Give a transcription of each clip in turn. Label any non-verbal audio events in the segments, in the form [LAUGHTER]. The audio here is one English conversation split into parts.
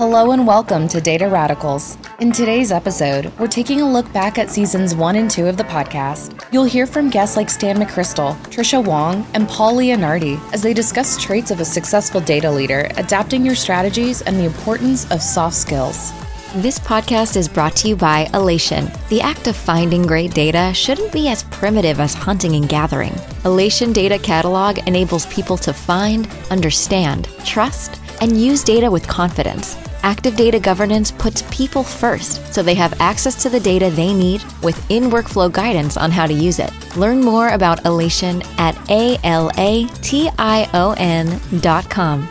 Hello and welcome to Data Radicals. In today's episode, we're taking a look back at seasons one and two of the podcast. You'll hear from guests like Stan McChrystal, Tricia Wang, and Paul Leonardi as they discuss traits of a successful data leader, adapting your strategies, and the importance of soft skills. This podcast is brought to you by Alation. The act of finding great data shouldn't be as primitive as hunting and gathering. Alation Data Catalog enables people to find, understand, trust, and use data with confidence. Active data governance puts people first so they have access to the data they need with in workflow guidance on how to use it. Learn more about Alation at A L A T I O N dot com.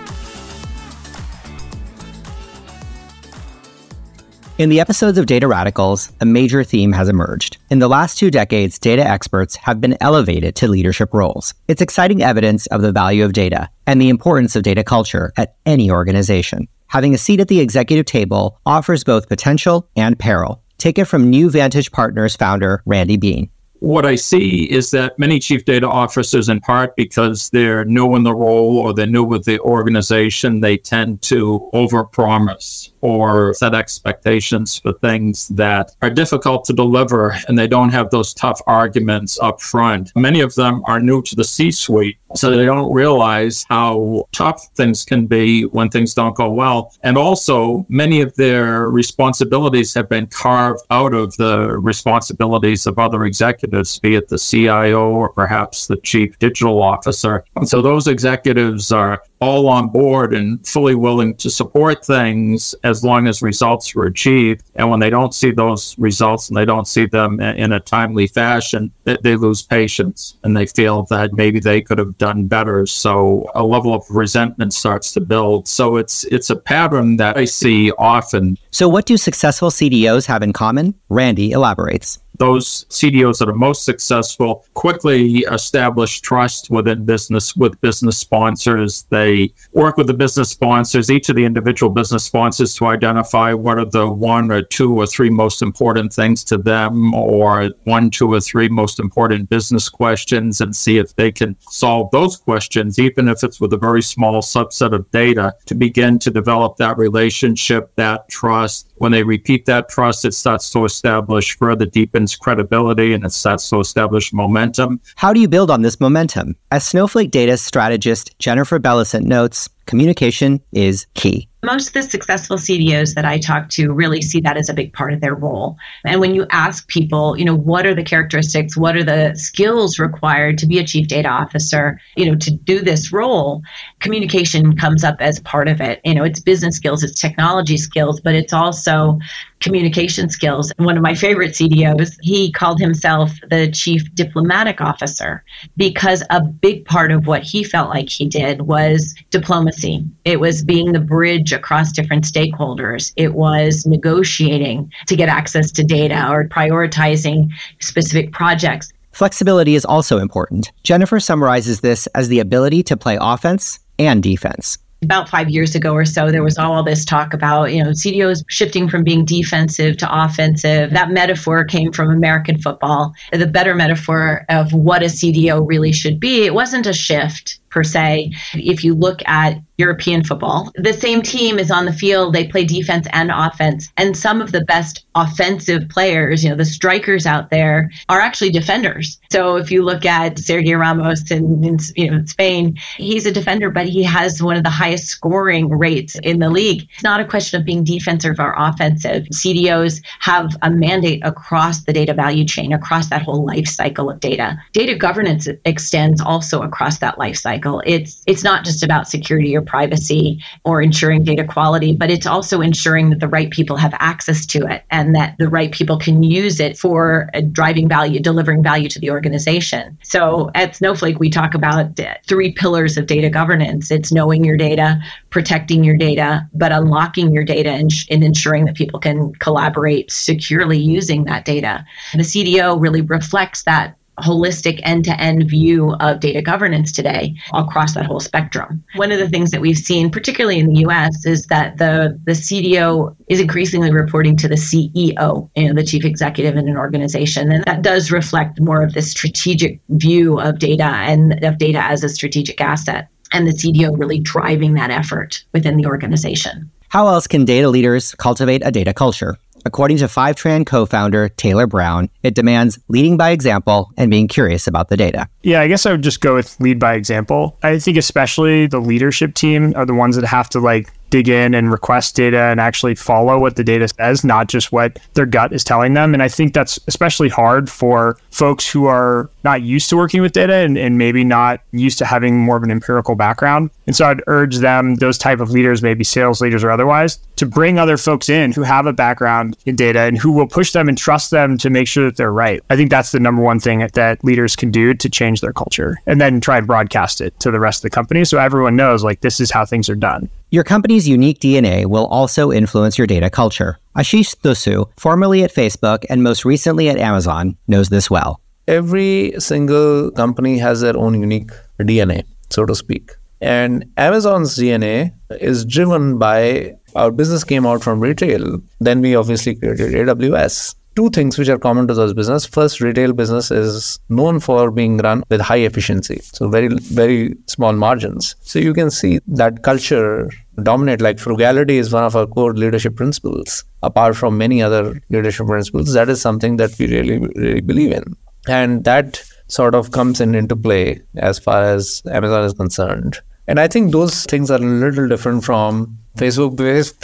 In the episodes of Data Radicals, a major theme has emerged. In the last two decades, data experts have been elevated to leadership roles. It's exciting evidence of the value of data and the importance of data culture at any organization having a seat at the executive table offers both potential and peril. Take it from NewVantage Partners founder Randy Bean. What I see is that many chief data officers, in part because they're new in the role or they're new with the organization, they tend to overpromise or set expectations for things that are difficult to deliver and they don't have those tough arguments up front. Many of them are new to the C suite, so they don't realize how tough things can be when things don't go well. And also, many of their responsibilities have been carved out of the responsibilities of other executives, be it the CIO or perhaps the chief digital officer. So those executives are all on board and fully willing to support things as long as results are achieved. And when they don't see those results and they don't see them in a timely fashion, they, they lose patience and they feel that maybe they could have done better. So a level of resentment starts to build. So it's it's a pattern that I see often. So what do successful CDOs have in common? Randy elaborates those CDOs that are most successful quickly establish trust within business with business sponsors. They work with the business sponsors, each of the individual business sponsors, to identify what are the one or two or three most important things to them, or one, two, or three most important business questions, and see if they can solve those questions, even if it's with a very small subset of data, to begin to develop that relationship, that trust. When they repeat that trust, it starts to establish further deepens credibility and it starts to establish momentum. How do you build on this momentum? As Snowflake data strategist Jennifer Belissent notes, communication is key. Most of the successful CDOs that I talk to really see that as a big part of their role. And when you ask people, you know, what are the characteristics, what are the skills required to be a chief data officer, you know, to do this role, communication comes up as part of it. You know, it's business skills, it's technology skills, but it's also communication skills. And one of my favorite CDOs, he called himself the chief diplomatic officer because a big part of what he felt like he did was diplomacy. It was being the bridge across different stakeholders. It was negotiating to get access to data or prioritizing specific projects. Flexibility is also important. Jennifer summarizes this as the ability to play offense and defense about five years ago or so, there was all this talk about, you know, CDOs shifting from being defensive to offensive. That metaphor came from American football. The better metaphor of what a CDO really should be, it wasn't a shift per se. If you look at European football, the same team is on the field, they play defense and offense. And some of the best offensive players, you know, the strikers out there are actually defenders. So if you look at Sergio Ramos in, in you know, Spain, he's a defender, but he has one of the highest scoring rates in the league. It's not a question of being defensive or offensive. CDOs have a mandate across the data value chain, across that whole life cycle of data. Data governance extends also across that life cycle. It's it's not just about security or privacy or ensuring data quality, but it's also ensuring that the right people have access to it and that the right people can use it for uh, driving value, delivering value to the organization. So at Snowflake, we talk about three pillars of data governance. It's knowing your data, protecting your data, but unlocking your data and, and ensuring that people can collaborate securely using that data. The CDO really reflects that holistic end to end view of data governance today across that whole spectrum. One of the things that we've seen, particularly in the US, is that the, the CDO is increasingly reporting to the CEO, you know, the chief executive in an organization. And that does reflect more of this strategic view of data and of data as a strategic asset. And the CDO really driving that effort within the organization. How else can data leaders cultivate a data culture? According to Fivetran co founder Taylor Brown, it demands leading by example and being curious about the data. Yeah, I guess I would just go with lead by example. I think especially the leadership team are the ones that have to like dig in and request data and actually follow what the data says, not just what their gut is telling them. And I think that's especially hard for folks who are not used to working with data and, and maybe not used to having more of an empirical background. And so I'd urge them, those type of leaders, maybe sales leaders or otherwise, to bring other folks in who have a background in data and who will push them and trust them to make sure that they're right. I think that's the number one thing that leaders can do to change their culture and then try and broadcast it to the rest of the company so everyone knows like this is how things are done. Your company's unique DNA will also influence your data culture. Ashish Thusoo, formerly at Facebook and most recently at Amazon, knows this well. Every single company has their own unique DNA, so to speak. And Amazon's DNA is driven by our business came out from retail. Then we obviously created AWS two things which are common to those business. First, retail business is known for being run with high efficiency, so very very small margins. So you can see that culture dominate. Like frugality is one of our core leadership principles. Apart from many other leadership principles, that is something that we really really believe in, and that sort of comes in into play as far as Amazon is concerned. And I think those things are a little different from Facebook.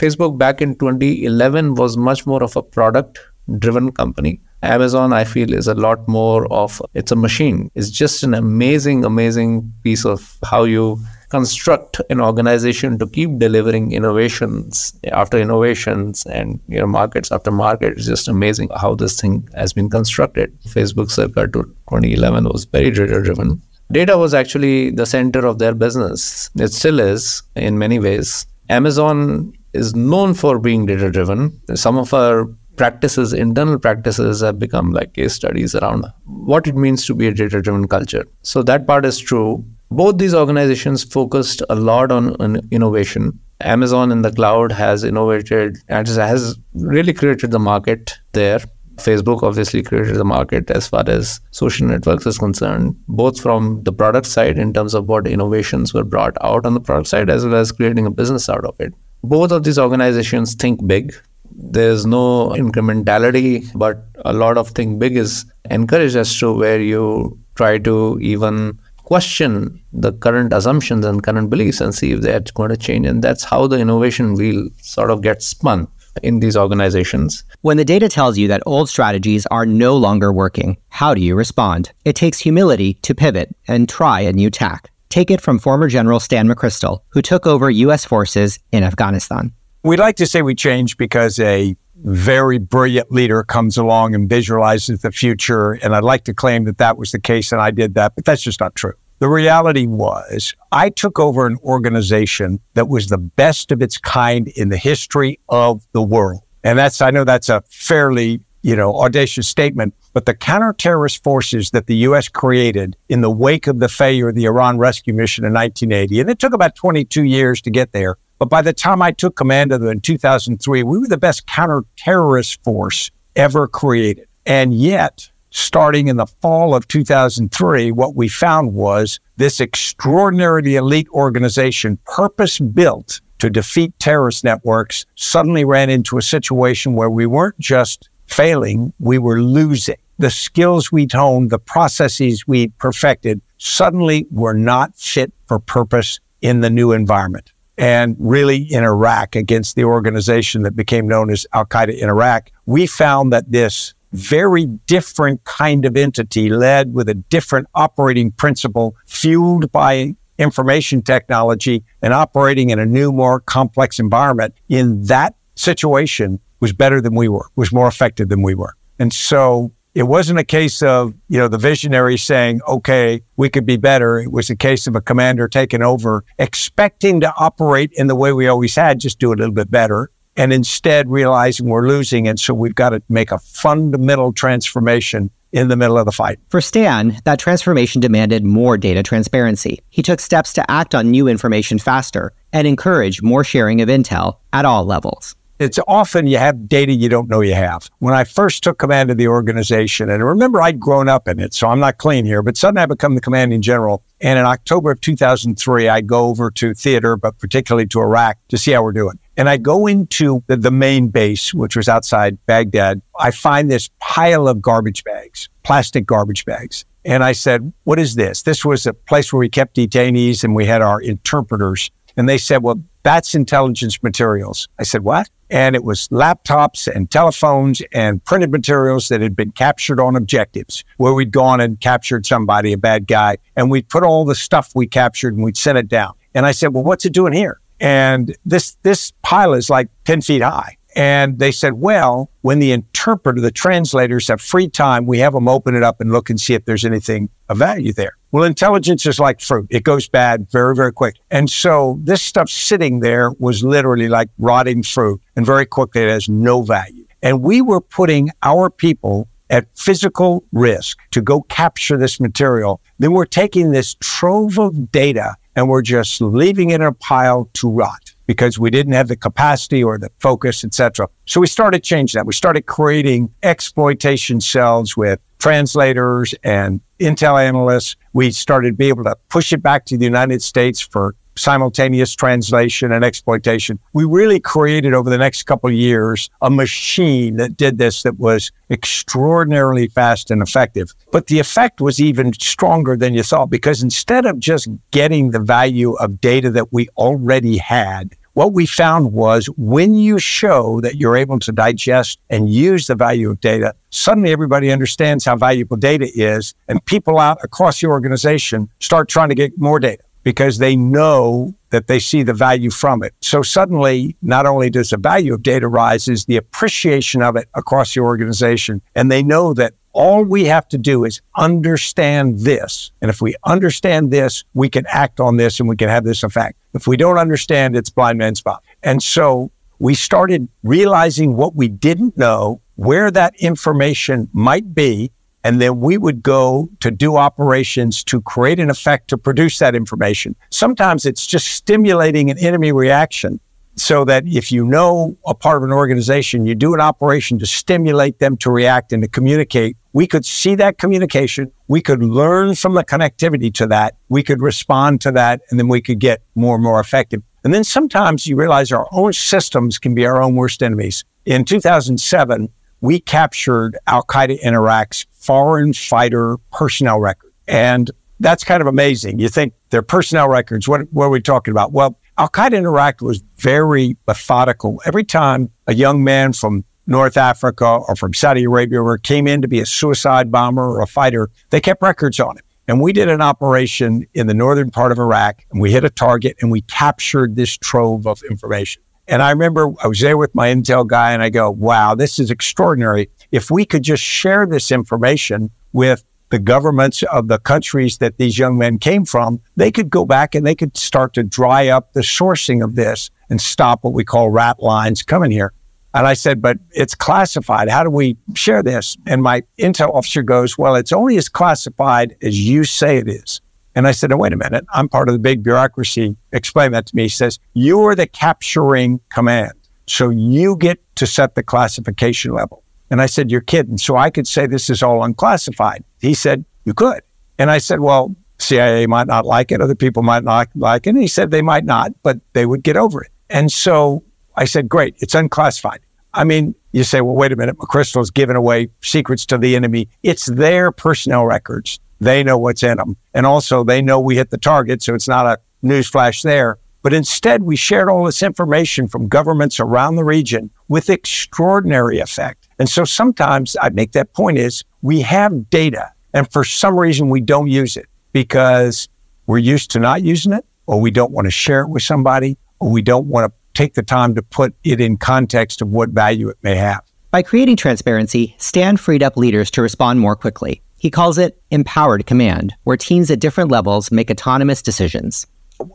Facebook back in 2011 was much more of a product driven company. Amazon, I feel, is a lot more of it's a machine. It's just an amazing, amazing piece of how you construct an organization to keep delivering innovations after innovations and you know markets after market. It's just amazing how this thing has been constructed. Facebook circa to 2011 was very data driven. Data was actually the center of their business. It still is in many ways. Amazon is known for being data driven. Some of our practices, internal practices have become like case studies around what it means to be a data driven culture. So that part is true. Both these organizations focused a lot on, on innovation. Amazon in the cloud has innovated and has really created the market there. Facebook obviously created the market as far as social networks is concerned, both from the product side in terms of what innovations were brought out on the product side, as well as creating a business out of it. Both of these organizations think big there's no incrementality, but a lot of think big is encouraged as to where you try to even question the current assumptions and current beliefs and see if they're going to change. And that's how the innovation wheel sort of gets spun in these organizations. When the data tells you that old strategies are no longer working, how do you respond? It takes humility to pivot and try a new tack. Take it from former General Stan McChrystal, who took over U.S. forces in Afghanistan. We like to say we change because a very brilliant leader comes along and visualizes the future. And I'd like to claim that that was the case and I did that, but that's just not true. The reality was I took over an organization that was the best of its kind in the history of the world. And that's, I know that's a fairly, you know, audacious statement, but the counterterrorist forces that the U.S. created in the wake of the failure of the Iran rescue mission in 1980, and it took about 22 years to get there, but by the time I took command of them in 2003, we were the best counter-terrorist force ever created. And yet, starting in the fall of 2003, what we found was this extraordinarily elite organization, purpose built to defeat terrorist networks, suddenly ran into a situation where we weren't just failing, we were losing. The skills we'd honed, the processes we'd perfected, suddenly were not fit for purpose in the new environment and really in Iraq against the organization that became known as Al Qaeda in Iraq, we found that this very different kind of entity led with a different operating principle, fueled by information technology and operating in a new, more complex environment in that situation was better than we were, was more effective than we were. And so it wasn't a case of, you know, the visionary saying, okay, we could be better. It was a case of a commander taking over, expecting to operate in the way we always had, just do a little bit better. And instead realizing we're losing. And so we've got to make a fundamental transformation in the middle of the fight. For Stan, that transformation demanded more data transparency. He took steps to act on new information faster and encourage more sharing of intel at all levels it's often you have data you don't know you have. When I first took command of the organization, and remember I'd grown up in it, so I'm not clean here, but suddenly I become the commanding general. And in October of 2003, I go over to theater, but particularly to Iraq to see how we're doing. And I go into the, the main base, which was outside Baghdad. I find this pile of garbage bags, plastic garbage bags. And I said, What is this? This was a place where we kept detainees and we had our interpreters. And they said, Well, that's intelligence materials. I said, What? And it was laptops and telephones and printed materials that had been captured on objectives where we'd gone and captured somebody, a bad guy, and we'd put all the stuff we captured and we'd send it down. And I said, Well, what's it doing here? And this this pile is like 10 feet high. And they said, well, when the interpreter, the translators have free time, we have them open it up and look and see if there's anything of value there. Well, intelligence is like fruit. It goes bad very, very quick. And so this stuff sitting there was literally like rotting fruit and very quickly it has no value. And we were putting our people at physical risk to go capture this material. Then we're taking this trove of data and we're just leaving it in a pile to rot because we didn't have the capacity or the focus, etc. So we started changing that. We started creating exploitation cells with translators and intel analysts. We started to be able to push it back to the United States for simultaneous translation and exploitation. We really created over the next couple of years a machine that did this that was extraordinarily fast and effective. But the effect was even stronger than you thought because instead of just getting the value of data that we already had, what we found was when you show that you're able to digest and use the value of data, suddenly everybody understands how valuable data is, and people out across the organization start trying to get more data because they know that they see the value from it. So suddenly, not only does the value of data rise, is the appreciation of it across the organization. And they know that all we have to do is understand this. And if we understand this, we can act on this and we can have this effect. If we don't understand, it's blind man's spot. And so we started realizing what we didn't know, where that information might be, and then we would go to do operations to create an effect to produce that information. Sometimes it's just stimulating an enemy reaction so that if you know a part of an organization, you do an operation to stimulate them to react and to communicate. We could see that communication. We could learn from the connectivity to that. We could respond to that, and then we could get more and more effective. And then sometimes you realize our own systems can be our own worst enemies. In 2007, we captured Al Qaeda in Iraq's foreign fighter personnel record. And that's kind of amazing. You think their personnel records, what, what are we talking about? Well, Al Qaeda in Iraq was very methodical. Every time a young man from North Africa or from Saudi Arabia or came in to be a suicide bomber or a fighter, they kept records on him. And we did an operation in the northern part of Iraq and we hit a target and we captured this trove of information. And I remember I was there with my intel guy and I go, wow, this is extraordinary. If we could just share this information with the governments of the countries that these young men came from, they could go back and they could start to dry up the sourcing of this and stop what we call rat lines coming here. And I said, but it's classified. How do we share this? And my intel officer goes, well, it's only as classified as you say it is. And I said, oh, wait a minute. I'm part of the big bureaucracy. Explain that to me. He says, you're the capturing command. So you get to set the classification level. And I said, you're kidding. So I could say this is all unclassified. He said, you could. And I said, well, CIA might not like it. Other people might not like it. And he said they might not, but they would get over it. And so I said, great. It's unclassified. I mean, you say, well, wait a minute. McChrystal's giving away secrets to the enemy. It's their personnel records. They know what's in them. And also they know we hit the target. So it's not a newsflash there. But instead, we shared all this information from governments around the region with extraordinary effect. And so sometimes I make that point is we have data and for some reason we don't use it because we're used to not using it or we don't want to share it with somebody or we don't want to take the time to put it in context of what value it may have. By creating transparency, Stan freed up leaders to respond more quickly. He calls it empowered command, where teams at different levels make autonomous decisions.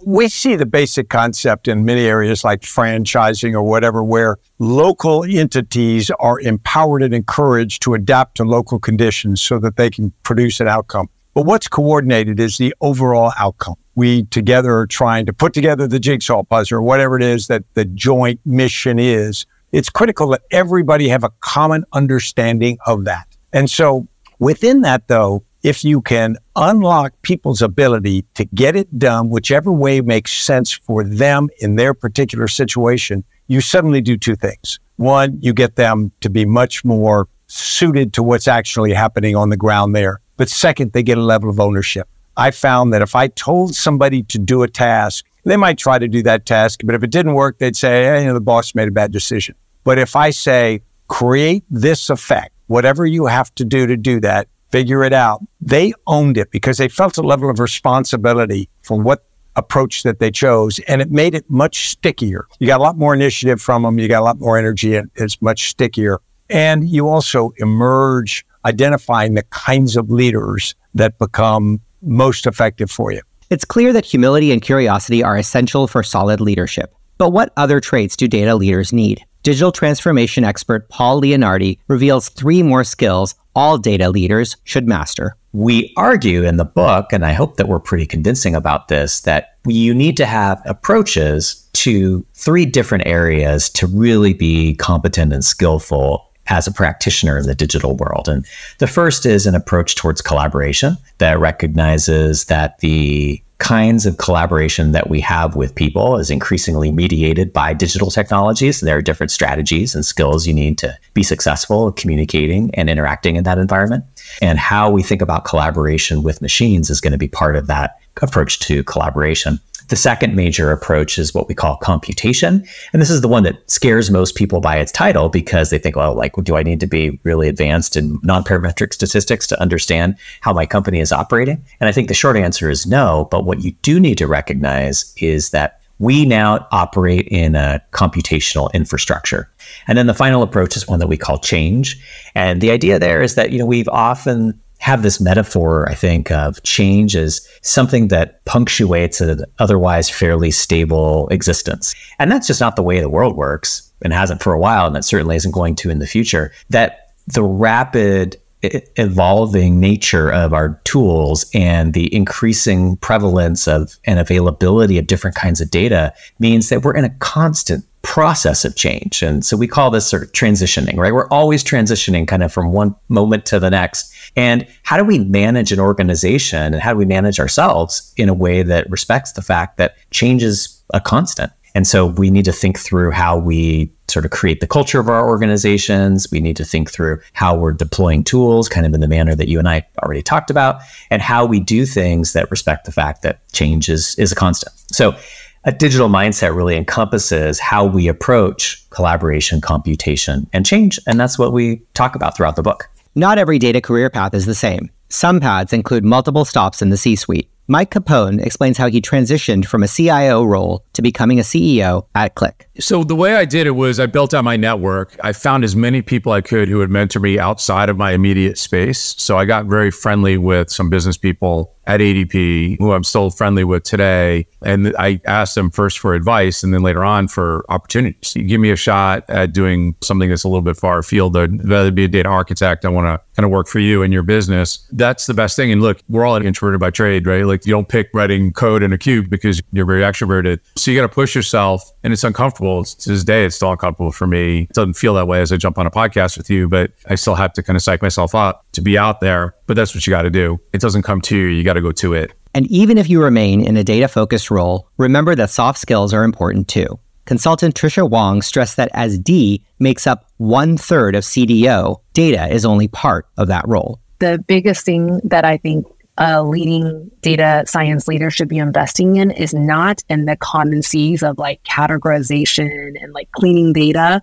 We see the basic concept in many areas like franchising or whatever, where local entities are empowered and encouraged to adapt to local conditions so that they can produce an outcome. But what's coordinated is the overall outcome. We together are trying to put together the jigsaw puzzle or whatever it is that the joint mission is. It's critical that everybody have a common understanding of that. And so Within that, though, if you can unlock people's ability to get it done, whichever way makes sense for them in their particular situation, you suddenly do two things. One, you get them to be much more suited to what's actually happening on the ground there. But second, they get a level of ownership. I found that if I told somebody to do a task, they might try to do that task, but if it didn't work, they'd say, hey, you know, the boss made a bad decision. But if I say, create this effect, whatever you have to do to do that, figure it out. They owned it because they felt a level of responsibility for what approach that they chose and it made it much stickier. You got a lot more initiative from them. You got a lot more energy and it's much stickier. And you also emerge identifying the kinds of leaders that become most effective for you. It's clear that humility and curiosity are essential for solid leadership. But what other traits do data leaders need? Digital transformation expert Paul Leonardi reveals three more skills all data leaders should master. We argue in the book, and I hope that we're pretty convincing about this, that you need to have approaches to three different areas to really be competent and skillful as a practitioner in the digital world. And the first is an approach towards collaboration that recognizes that the kinds of collaboration that we have with people is increasingly mediated by digital technologies. There are different strategies and skills you need to be successful communicating and interacting in that environment. And how we think about collaboration with machines is going to be part of that approach to collaboration. The second major approach is what we call computation. And this is the one that scares most people by its title because they think, well, like, do I need to be really advanced in non parametric statistics to understand how my company is operating? And I think the short answer is no. But what you do need to recognize is that we now operate in a computational infrastructure. And then the final approach is one that we call change. And the idea there is that, you know, we've often have this metaphor, I think, of change as something that punctuates an otherwise fairly stable existence. And that's just not the way the world works and hasn't for a while. And that certainly isn't going to in the future. That the rapid evolving nature of our tools and the increasing prevalence of and availability of different kinds of data means that we're in a constant process of change. And so we call this sort of transitioning, right? We're always transitioning kind of from one moment to the next. And how do we manage an organization and how do we manage ourselves in a way that respects the fact that change is a constant? And so we need to think through how we sort of create the culture of our organizations. We need to think through how we're deploying tools, kind of in the manner that you and I already talked about, and how we do things that respect the fact that change is, is a constant. So a digital mindset really encompasses how we approach collaboration, computation, and change. And that's what we talk about throughout the book. Not every data career path is the same. Some paths include multiple stops in the C suite. Mike Capone explains how he transitioned from a CIO role to becoming a CEO at Qlik? So, the way I did it was I built out my network. I found as many people I could who would mentor me outside of my immediate space. So, I got very friendly with some business people at ADP, who I'm still friendly with today. And I asked them first for advice and then later on for opportunities. You give me a shot at doing something that's a little bit far afield, whether be a data architect, I want to kind of work for you and your business. That's the best thing. And look, we're all introverted by trade, right? Like you don't pick writing code in a cube because you're very extroverted. So you got to push yourself and it's uncomfortable. It's, to this day, it's still uncomfortable for me. It doesn't feel that way as I jump on a podcast with you, but I still have to kind of psych myself up to be out there. But that's what you got to do. It doesn't come to you. You got to go to it. And even if you remain in a data focused role, remember that soft skills are important too. Consultant Tricia Wang stressed that as D makes up one third of CDO, data is only part of that role. The biggest thing that I think a leading data science leader should be investing in is not in the common C's of like categorization and like cleaning data.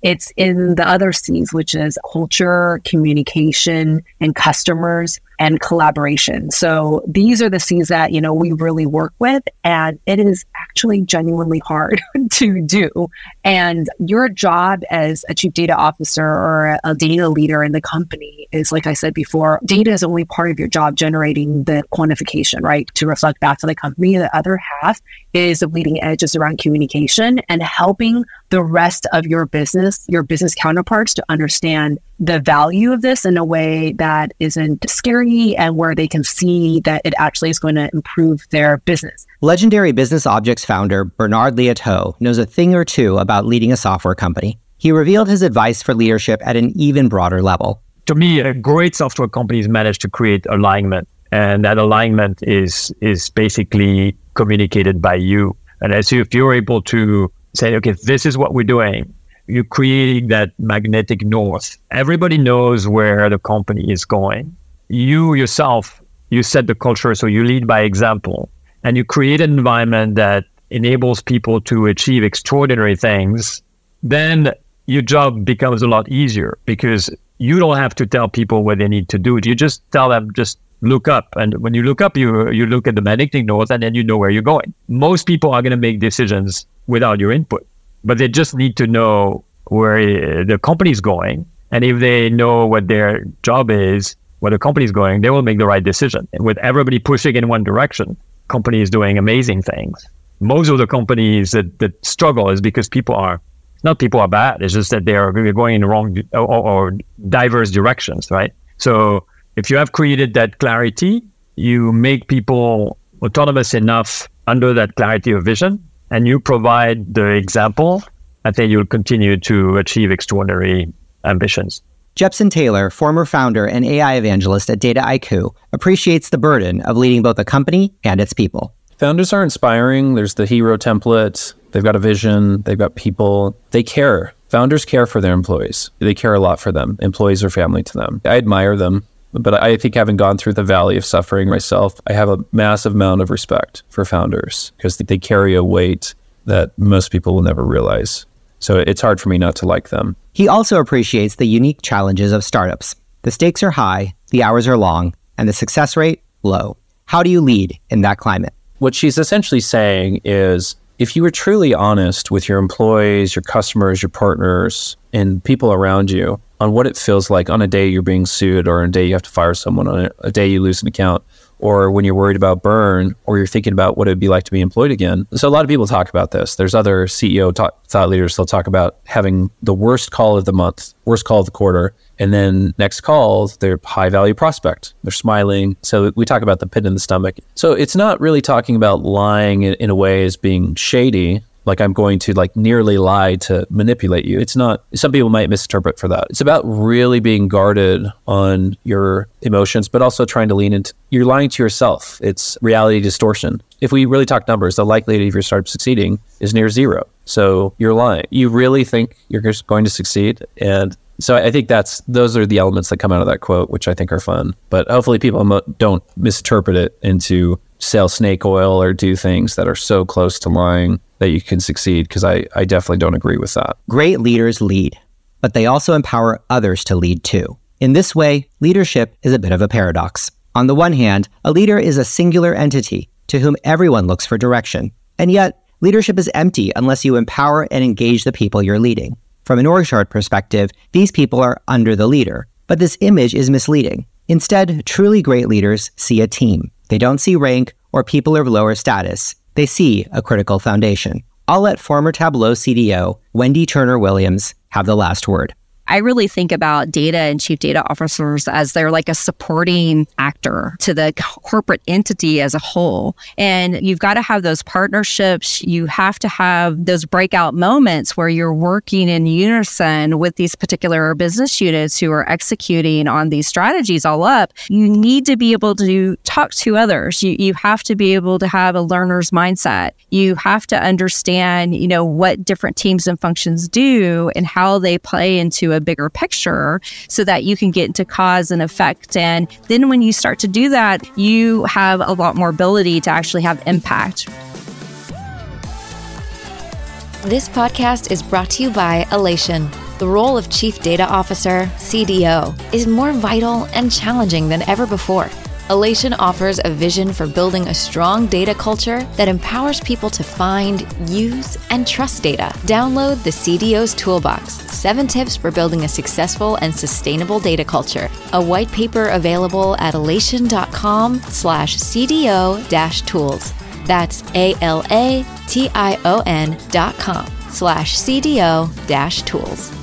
It's in the other C's, which is culture, communication, and customers and collaboration. So these are the C's that, you know, we really work with and it is actually genuinely hard [LAUGHS] to do. And your job as a chief data officer or a data leader in the company is, like I said before, data is only part of your job generating the quantification, right? To reflect back to the company. The other half is the leading edges around communication and helping the rest of your business, your business counterparts to understand the value of this in a way that isn't scary and where they can see that it actually is going to improve their business. Legendary Business Objects founder Bernard Liautaud knows a thing or two about leading a software company. He revealed his advice for leadership at an even broader level to me, a great software companies manage to create alignment, and that alignment is is basically communicated by you. And as you, if you're able to say, okay, this is what we're doing, you're creating that magnetic north. Everybody knows where the company is going. You yourself, you set the culture, so you lead by example, and you create an environment that enables people to achieve extraordinary things. Then your job becomes a lot easier because you don't have to tell people what they need to do. You just tell them just look up, and when you look up, you you look at the magnetic north, and then you know where you're going. Most people are going to make decisions without your input, but they just need to know where uh, the company is going, and if they know what their job is, where the company is going, they will make the right decision. And with everybody pushing in one direction, company is doing amazing things. Most of the companies that, that struggle is because people are not people are bad. It's just that they are going in the wrong or, or diverse directions, right? So if you have created that clarity, you make people autonomous enough under that clarity of vision, and you provide the example, I think you'll continue to achieve extraordinary ambitions. Jepson Taylor, former founder and AI evangelist at Dataiku, appreciates the burden of leading both a company and its people. Founders are inspiring. There's the hero template. They've got a vision. They've got people. They care. Founders care for their employees. They care a lot for them. Employees are family to them. I admire them. But I think having gone through the valley of suffering myself, I have a massive amount of respect for founders because they carry a weight that most people will never realize. So it's hard for me not to like them. He also appreciates the unique challenges of startups. The stakes are high, the hours are long, and the success rate low. How do you lead in that climate? What she's essentially saying is if you were truly honest with your employees, your customers, your partners, and people around you on what it feels like on a day you're being sued or a day you have to fire someone, on a day you lose an account, or when you're worried about burn, or you're thinking about what it'd be like to be employed again. So a lot of people talk about this. There's other CEO thought leaders. They'll talk about having the worst call of the month, worst call of the quarter, and then next call, they're high value prospect. They're smiling. So we talk about the pit in the stomach. So it's not really talking about lying in, in a way as being shady like I'm going to like nearly lie to manipulate you. It's not some people might misinterpret for that. It's about really being guarded on your emotions, but also trying to lean into you're lying to yourself. It's reality distortion. If we really talk numbers, the likelihood of your startup succeeding is near zero. So you're lying. You really think you're just going to succeed and so I think that's those are the elements that come out of that quote, which I think are fun. But hopefully, people don't misinterpret it into sell snake oil or do things that are so close to lying that you can succeed because I, I definitely don't agree with that. Great leaders lead, but they also empower others to lead too. In this way, leadership is a bit of a paradox. On the one hand, a leader is a singular entity to whom everyone looks for direction. And yet, leadership is empty unless you empower and engage the people you're leading. From an org chart perspective, these people are under the leader, but this image is misleading. Instead, truly great leaders see a team. They don't see rank or people of lower status they see a critical foundation. I'll let former Tableau CDO Wendy Turner Williams have the last word. I really think about data and chief data officers as they're like a supporting actor to the corporate entity as a whole. And you've got to have those partnerships. You have to have those breakout moments where you're working in unison with these particular business units who are executing on these strategies all up. You need to be able to talk to others. You, you have to be able to have a learner's mindset. You have to understand, you know, what different teams and functions do and how they play into a bigger picture so that you can get into cause and effect. And then when you start to do that, you have a lot more ability to actually have impact. This podcast is brought to you by Alation. The role of Chief Data Officer, CDO, is more vital and challenging than ever before. Alation offers a vision for building a strong data culture that empowers people to find, use, and trust data. Download the CDO's Toolbox Seven Tips for Building a Successful and Sustainable Data Culture. A white paper available at alation.com slash CDO tools. That's A L A T I O N dot com slash CDO tools.